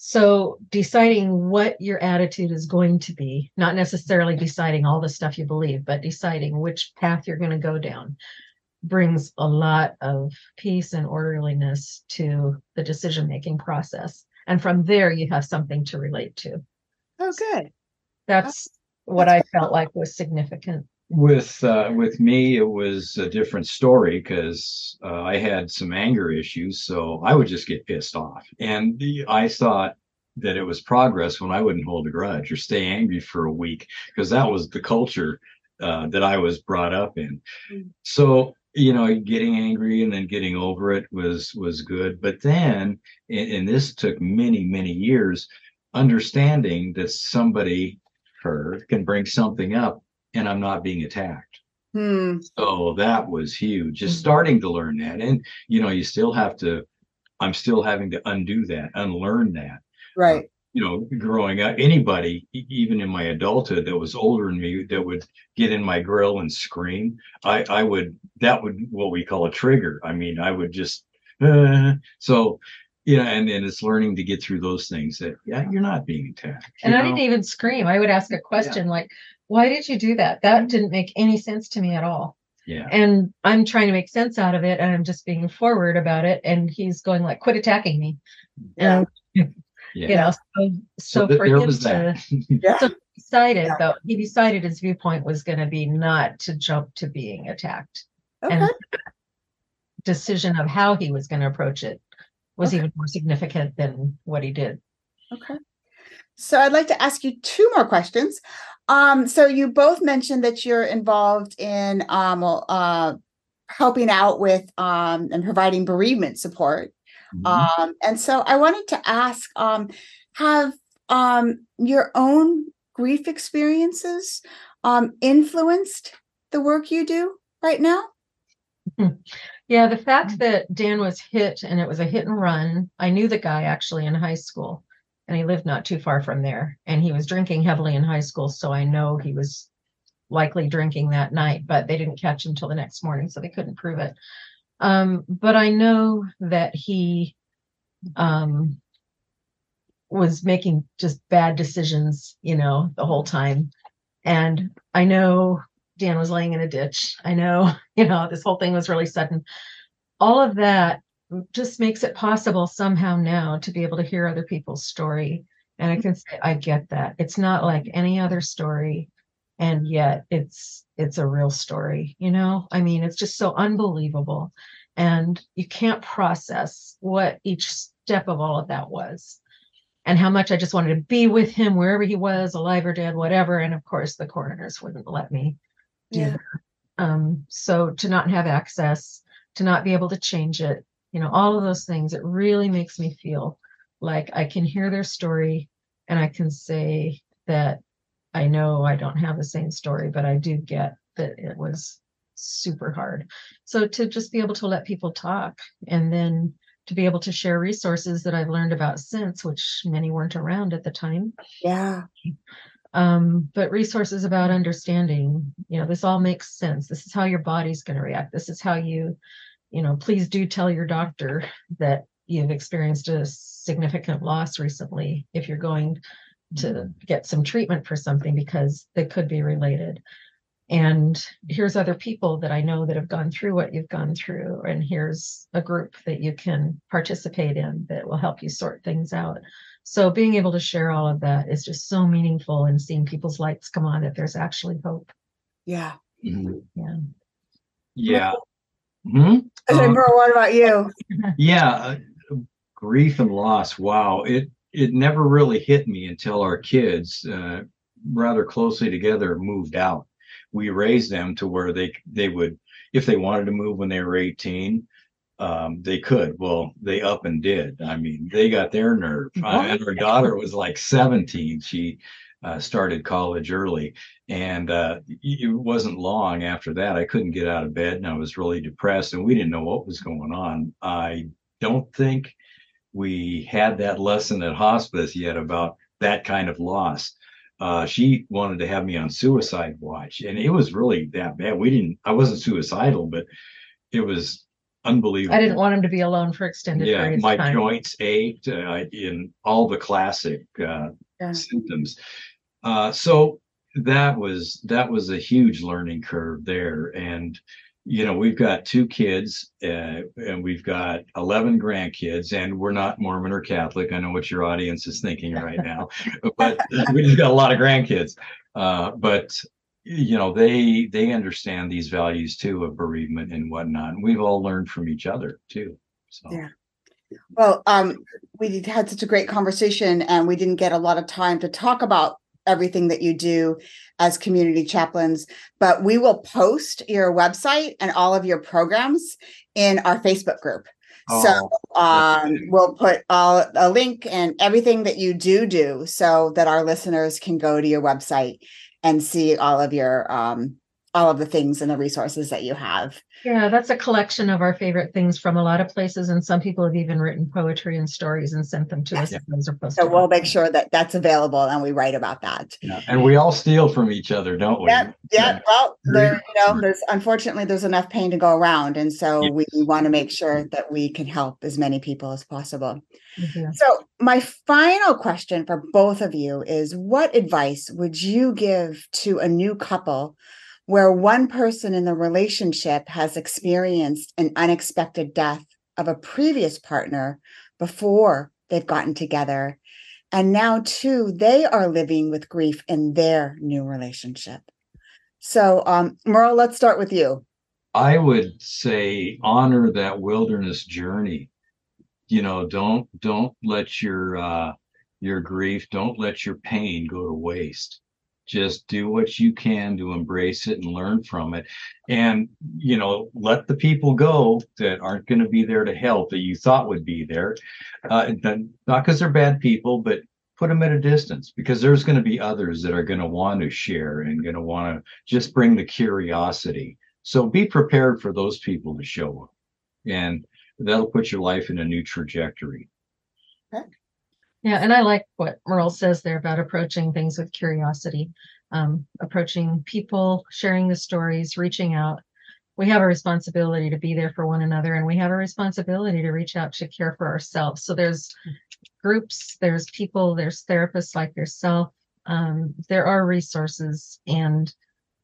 So deciding what your attitude is going to be, not necessarily deciding all the stuff you believe, but deciding which path you're going to go down brings a lot of peace and orderliness to the decision making process. And from there, you have something to relate to. Oh, good. That's what I felt like was significant with uh, with me it was a different story because uh, i had some anger issues so i would just get pissed off. And the, i thought that it was progress when i wouldn't hold a grudge or stay angry for a week because that was the culture uh, that i was brought up in. Mm-hmm. so you know getting angry and then getting over it was was good. But then and, and this took many many years understanding that somebody her can bring something up and I'm not being attacked. Hmm. So that was huge. Just hmm. starting to learn that. And, you know, you still have to, I'm still having to undo that, unlearn that. Right. Uh, you know, growing up, anybody, even in my adulthood that was older than me, that would get in my grill and scream, I, I would, that would, what we call a trigger. I mean, I would just, uh, so yeah and, and it's learning to get through those things that yeah you're not being attacked and know? i didn't even scream i would ask a question yeah. like why did you do that? That mm-hmm. didn't make any sense to me at all. Yeah. And I'm trying to make sense out of it and I'm just being forward about it. And he's going like, quit attacking me. Yeah. And, yeah. you know, so, so, so for him to yeah. so decided yeah. though, he decided his viewpoint was going to be not to jump to being attacked. Okay. And decision of how he was going to approach it was okay. even more significant than what he did. Okay. So I'd like to ask you two more questions. Um, so you both mentioned that you're involved in um, uh, helping out with um, and providing bereavement support. Mm-hmm. Um, and so I wanted to ask, um, have um, your own grief experiences um, influenced the work you do right now? Yeah, the fact that Dan was hit and it was a hit and run, I knew the guy actually in high school and he lived not too far from there. And he was drinking heavily in high school, so I know he was likely drinking that night, but they didn't catch him till the next morning, so they couldn't prove it. Um, but I know that he um, was making just bad decisions, you know, the whole time. And I know Dan was laying in a ditch. I know, you know, this whole thing was really sudden. All of that just makes it possible somehow now to be able to hear other people's story. And I can say, I get that. It's not like any other story. And yet it's it's a real story, you know? I mean, it's just so unbelievable. And you can't process what each step of all of that was and how much I just wanted to be with him wherever he was, alive or dead, whatever. And of course, the coroners wouldn't let me do yeah. that. Um, so to not have access to not be able to change it, you know, all of those things, it really makes me feel like I can hear their story and I can say that I know I don't have the same story, but I do get that it was super hard. So to just be able to let people talk and then to be able to share resources that I've learned about since, which many weren't around at the time. Yeah. Um, but resources about understanding, you know, this all makes sense. This is how your body's going to react. This is how you, you know, please do tell your doctor that you've experienced a significant loss recently if you're going to get some treatment for something because they could be related and here's other people that I know that have gone through what you've gone through, and here's a group that you can participate in that will help you sort things out. So being able to share all of that is just so meaningful and seeing people's lights come on that there's actually hope. Yeah. Mhm. Yeah. Yeah. Hmm? Uh, Merle, what about you? yeah. uh, Grief and loss. Wow. It it never really hit me until our kids, uh, rather closely together, moved out. We raised them to where they they would, if they wanted to move when they were 18, um, they could. Well, they up and did. I mean, they got their nerve. Uh, and our daughter was like 17. She uh, started college early, and uh, it wasn't long after that. I couldn't get out of bed, and I was really depressed, and we didn't know what was going on. I don't think we had that lesson at hospice yet about that kind of loss. Uh, she wanted to have me on suicide watch, and it was really that bad. We didn't. I wasn't suicidal, but it was unbelievable. I didn't want him to be alone for extended Yeah, periods my of time. joints ached uh, in all the classic uh, Yeah. symptoms. Uh, so that was that was a huge learning curve there, and you know we've got two kids uh, and we've got 11 grandkids and we're not mormon or catholic. I know what your audience is thinking right now but we just got a lot of grandkids. Uh, but you know they they understand these values too of bereavement and whatnot. And we've all learned from each other too so. Yeah. Well, um, we had such a great conversation and we didn't get a lot of time to talk about everything that you do as community chaplains, but we will post your website and all of your programs in our Facebook group. So Oh, um, we'll put all a link and everything that you do do so that our listeners can go to your website and see all of your um, all of the things and the resources that you have. Yeah, that's a collection of our favorite things from a lot of places, and some people have even written poetry and stories and sent them to us. Yes. and Those are posted. So we'll make sure that that's available and we write about that. yeah. and we all steal from each other don't we Yeah, yeah. Well, there, you know, there's unfortunately there's enough pain to go around, and so Yeah. we want to make sure that we can help as many people as possible. Mhm. So, my final question for both of you is: What advice would you give to a new couple where one person in the relationship has experienced an unexpected death of a previous partner before they've gotten together? And now, too, they are living with grief in their new relationship. So, um, Merle, let's start with you. I would say honor that wilderness journey. You know, don't don't let your uh your grief, don't let your pain go to waste. Just do what you can to embrace it and learn from it. And you know, let the people go that aren't going to be there to help that you thought would be there. Uh not because they're bad people, but put them at a distance because there's going to be others that are going to want to share and going to want to just bring the curiosity. So be prepared for those people to show up, and that'll put your life in a new trajectory. Yeah, and I like what Merle says there about approaching things with curiosity, um, approaching people, sharing the stories, reaching out. We have a responsibility to be there for one another, and we have a responsibility to reach out to care for ourselves. So there's groups, there's people, there's therapists like yourself. Um, there are resources, and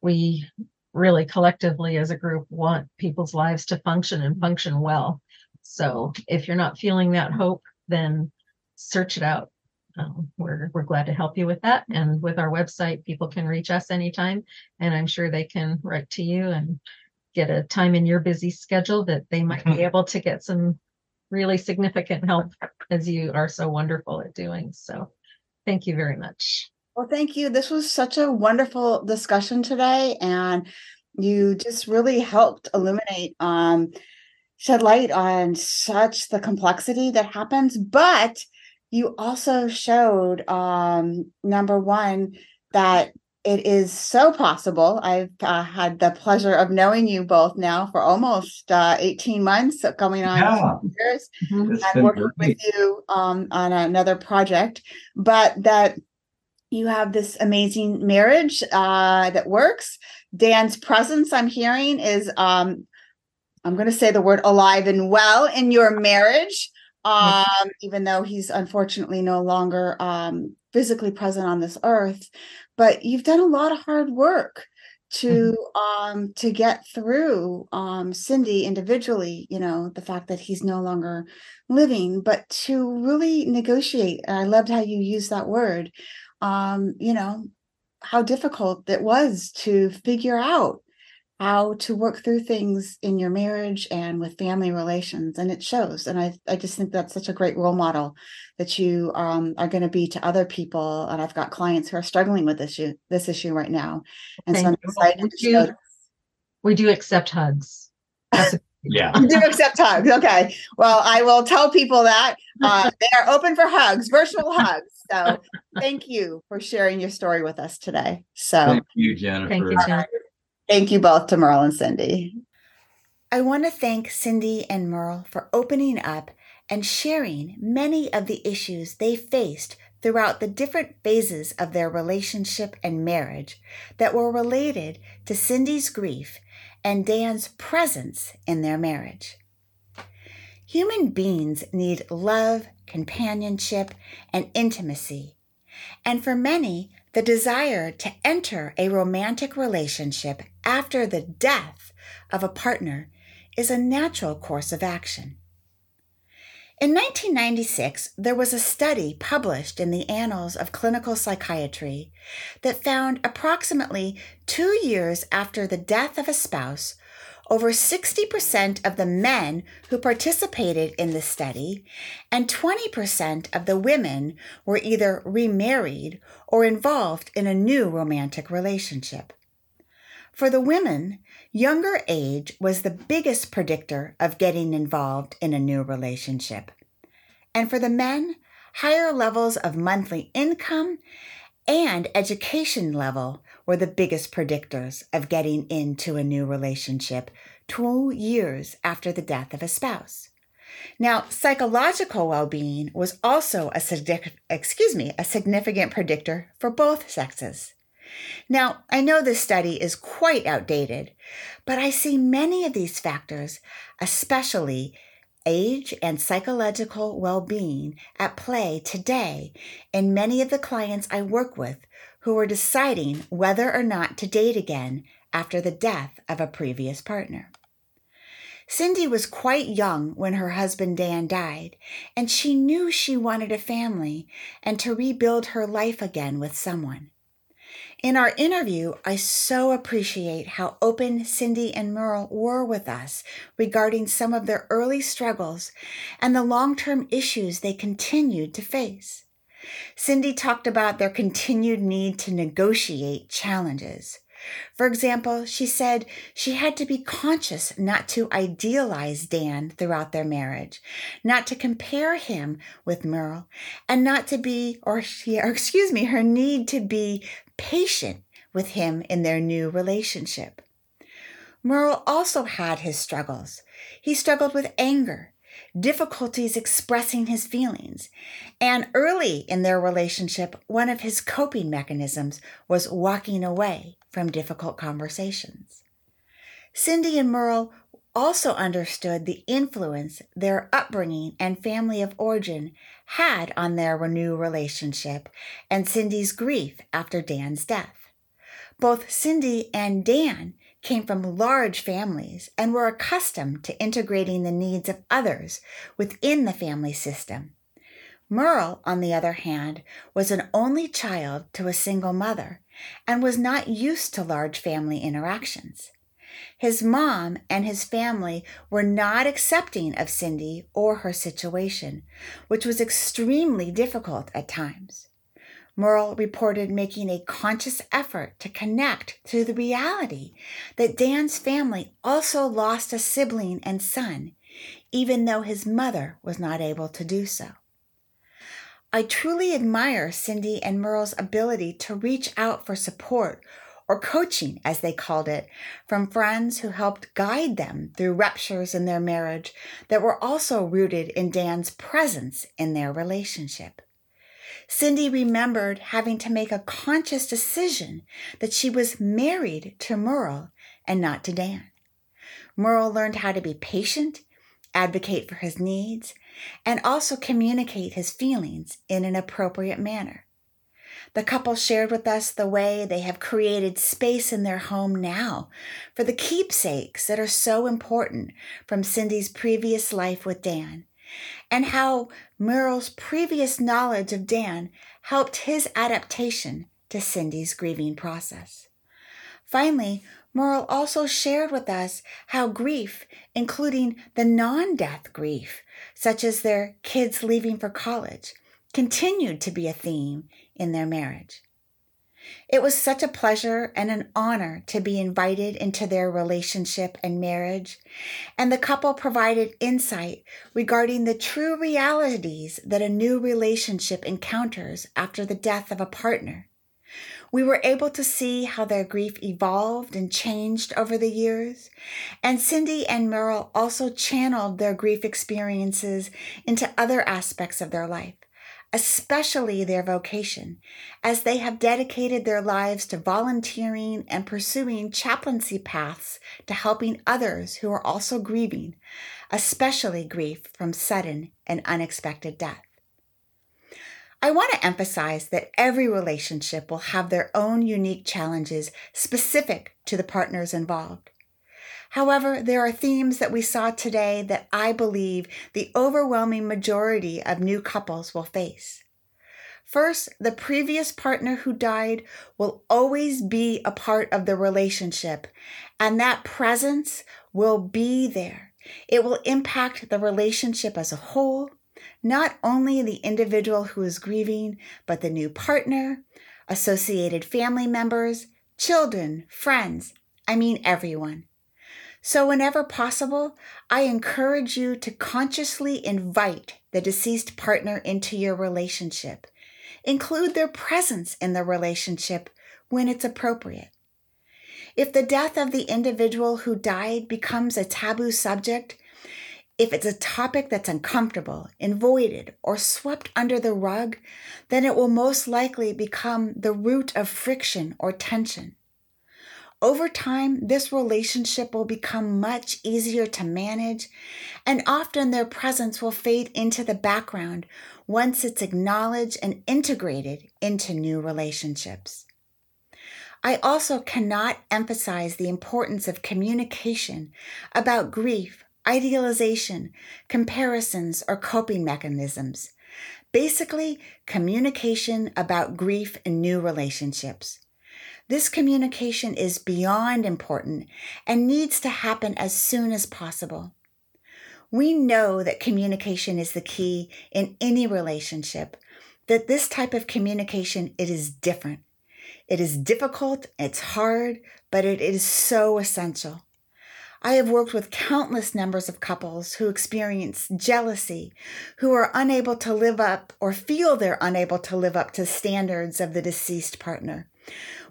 we really collectively as a group want people's lives to function and function well. So if you're not feeling that hope, then search it out. Um, we're we're glad to help you with that. And with our website, people can reach us anytime, and I'm sure they can write to you and get a time in your busy schedule that they might be able to get some really significant help as you are so wonderful at doing. So thank you very much. Well, thank you. This was such a wonderful discussion today, and you just really helped illuminate um, shed light on such the complexity that happens, but you also showed um, number one that it is so possible. I've uh, had the pleasure of knowing you both now for almost uh, 18 months, coming on Yeah. years, Mhm. It's and working great. with you um, on another project, but that you have this amazing marriage uh, that works. Dan's presence, I'm hearing, is um, I'm going to say the word alive and well in your marriage, um, even though he's unfortunately no longer um, physically present on this earth. But you've done a lot of hard work to um to get through um Cindy individually you know the fact that he's no longer living but to really negotiate and I loved how you used that word um you know how difficult it was to figure out how to work through things in your marriage and with family relations and it shows and i i just think that's such a great role model that you um, are going to be to other people and i've got clients who are struggling with this issue this issue right now and so i'm excited We to show do, we do accept hugs. A- Yeah. we do accept hugs okay well i will tell people that uh, they are open for hugs virtual hugs so thank you for sharing your story with us today so Thank you, Jennifer. Thank you, Jen. Thank you both to Merle and Cindy. I want to thank Cindy and Merle for opening up and sharing many of the issues they faced throughout the different phases of their relationship and marriage that were related to Cindy's grief and Dan's presence in their marriage. Human beings need love, companionship, and intimacy. And for many, the desire to enter a romantic relationship after the death of a partner is a natural course of action. In 1996, there was a study published in the Annals of Clinical Psychiatry that found approximately two years after the death of a spouse, over 60% of the men who participated in the study and 20% of the women were either remarried or involved in a new romantic relationship. For the women, younger age was the biggest predictor of getting involved in a new relationship. And for the men, higher levels of monthly income and education level were the biggest predictors of getting into a new relationship two years after the death of a spouse. Now, psychological well-being was also a excuse me, a significant predictor for both sexes. Now, I know this study is quite outdated, but I see many of these factors, especially age and psychological well being, at play today in many of the clients I work with who were deciding whether or not to date again after the death of a previous partner. Cindy was quite young when her husband Dan died, and she knew she wanted a family and to rebuild her life again with someone. In our interview, I so appreciate how open Cindy and Merle were with us regarding some of their early struggles and the long term issues they continued to face. Cindy talked about their continued need to negotiate challenges. For example, she said she had to be conscious not to idealize Dan throughout their marriage, not to compare him with Merle, and not to be, or she, or excuse me, her need to be patient with him in their new relationship. Merle also had his struggles. He struggled with anger, difficulties expressing his feelings, and early in their relationship, one of his coping mechanisms was walking away from difficult conversations. Cindy and Merle also understood the influence their upbringing and family of origin had on their new relationship and Cindy's grief after Dan's death. Both Cindy and Dan came from large families and were accustomed to integrating the needs of others within the family system. Merle, on the other hand, was an only child to a single mother and was not used to large family interactions. His mom and his family were not accepting of Cindy or her situation, which was extremely difficult at times. Merle reported making a conscious effort to connect to the reality that Dan's family also lost a sibling and son, even though his mother was not able to do so. I truly admire Cindy and Merle's ability to reach out for support or coaching, as they called it, from friends who helped guide them through ruptures in their marriage that were also rooted in Dan's presence in their relationship. Cindy remembered having to make a conscious decision that she was married to Merle and not to Dan. Merle learned how to be patient, advocate for his needs, and also communicate his feelings in an appropriate manner. The couple shared with us the way they have created space in their home now for the keepsakes that are so important from Cindy's previous life with Dan, and how Merle's previous knowledge of Dan helped his adaptation to Cindy's grieving process. Finally, Merle also shared with us how grief, including the non death grief, such as their kids leaving for college, continued to be a theme in their marriage. It was such a pleasure and an honor to be invited into their relationship and marriage, and the couple provided insight regarding the true realities that a new relationship encounters after the death of a partner we were able to see how their grief evolved and changed over the years. And Cindy and Merle also channeled their grief experiences into other aspects of their life, especially their vocation, as they have dedicated their lives to volunteering and pursuing chaplaincy paths to helping others who are also grieving, especially grief from sudden and unexpected death. I want to emphasize that every relationship will have their own unique challenges specific to the partners involved. However, there are themes that we saw today that I believe the overwhelming majority of new couples will face. First, the previous partner who died will always be a part of the relationship, and that presence will be there. It will impact the relationship as a whole, not only the individual who is grieving, but the new partner, associated family members, children, friends, I mean everyone. So, whenever possible, I encourage you to consciously invite the deceased partner into your relationship. Include their presence in the relationship when it's appropriate. If the death of the individual who died becomes a taboo subject, if it's a topic that's uncomfortable, avoided, or swept under the rug, then it will most likely become the root of friction or tension. Over time, this relationship will become much easier to manage, and often their presence will fade into the background once it's acknowledged and integrated into new relationships. I also cannot emphasize the importance of communication about grief idealization, comparisons, or coping mechanisms. Basically, communication about grief in new relationships. This communication is beyond important and needs to happen as soon as possible. We know that communication is the key in any relationship, that this type of communication it is different. It is difficult, it's hard, but it is so essential. I have worked with countless numbers of couples who experience jealousy, who are unable to live up or feel they're unable to live up to standards of the deceased partner.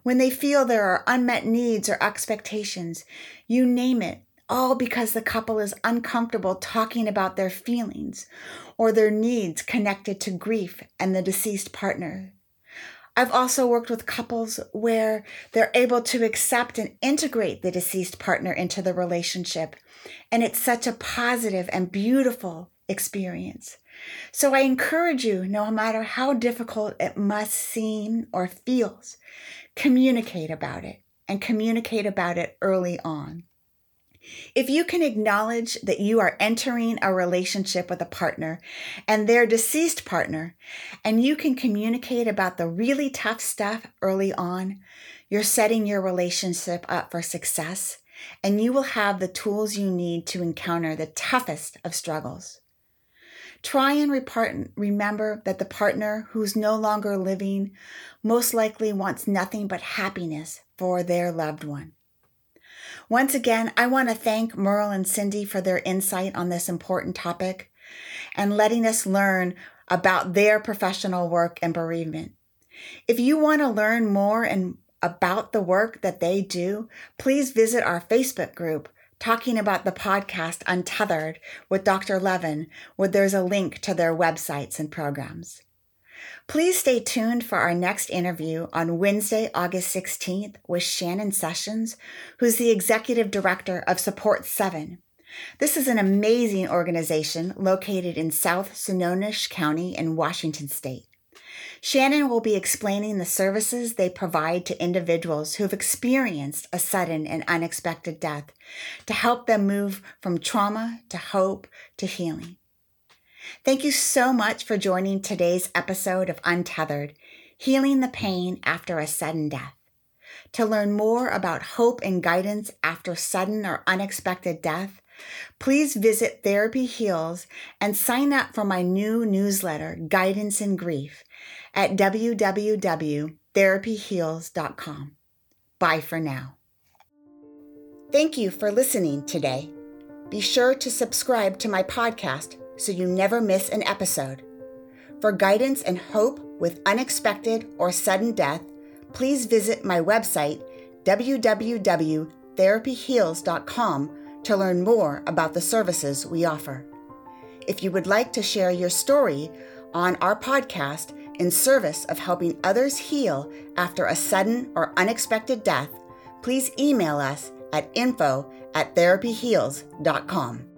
When they feel there are unmet needs or expectations, you name it, all because the couple is uncomfortable talking about their feelings or their needs connected to grief and the deceased partner. I've also worked with couples where they're able to accept and integrate the deceased partner into the relationship. And it's such a positive and beautiful experience. So I encourage you, no matter how difficult it must seem or feels, communicate about it and communicate about it early on. If you can acknowledge that you are entering a relationship with a partner and their deceased partner, and you can communicate about the really tough stuff early on, you're setting your relationship up for success and you will have the tools you need to encounter the toughest of struggles. Try and repart- remember that the partner who's no longer living most likely wants nothing but happiness for their loved one. Once again, I want to thank Merle and Cindy for their insight on this important topic and letting us learn about their professional work and bereavement. If you want to learn more and about the work that they do, please visit our Facebook group talking about the podcast Untethered with Dr. Levin, where there's a link to their websites and programs. Please stay tuned for our next interview on Wednesday, August 16th with Shannon Sessions, who's the executive director of Support 7. This is an amazing organization located in South Snohomish County in Washington State. Shannon will be explaining the services they provide to individuals who've experienced a sudden and unexpected death to help them move from trauma to hope to healing. Thank you so much for joining today's episode of Untethered Healing the Pain After a Sudden Death. To learn more about hope and guidance after sudden or unexpected death, please visit Therapy Heals and sign up for my new newsletter, Guidance in Grief, at www.therapyheals.com. Bye for now. Thank you for listening today. Be sure to subscribe to my podcast so you never miss an episode. For guidance and hope with unexpected or sudden death, please visit my website, www.therapyheals.com, to learn more about the services we offer. If you would like to share your story on our podcast in service of helping others heal after a sudden or unexpected death, please email us at info at therapyheals.com.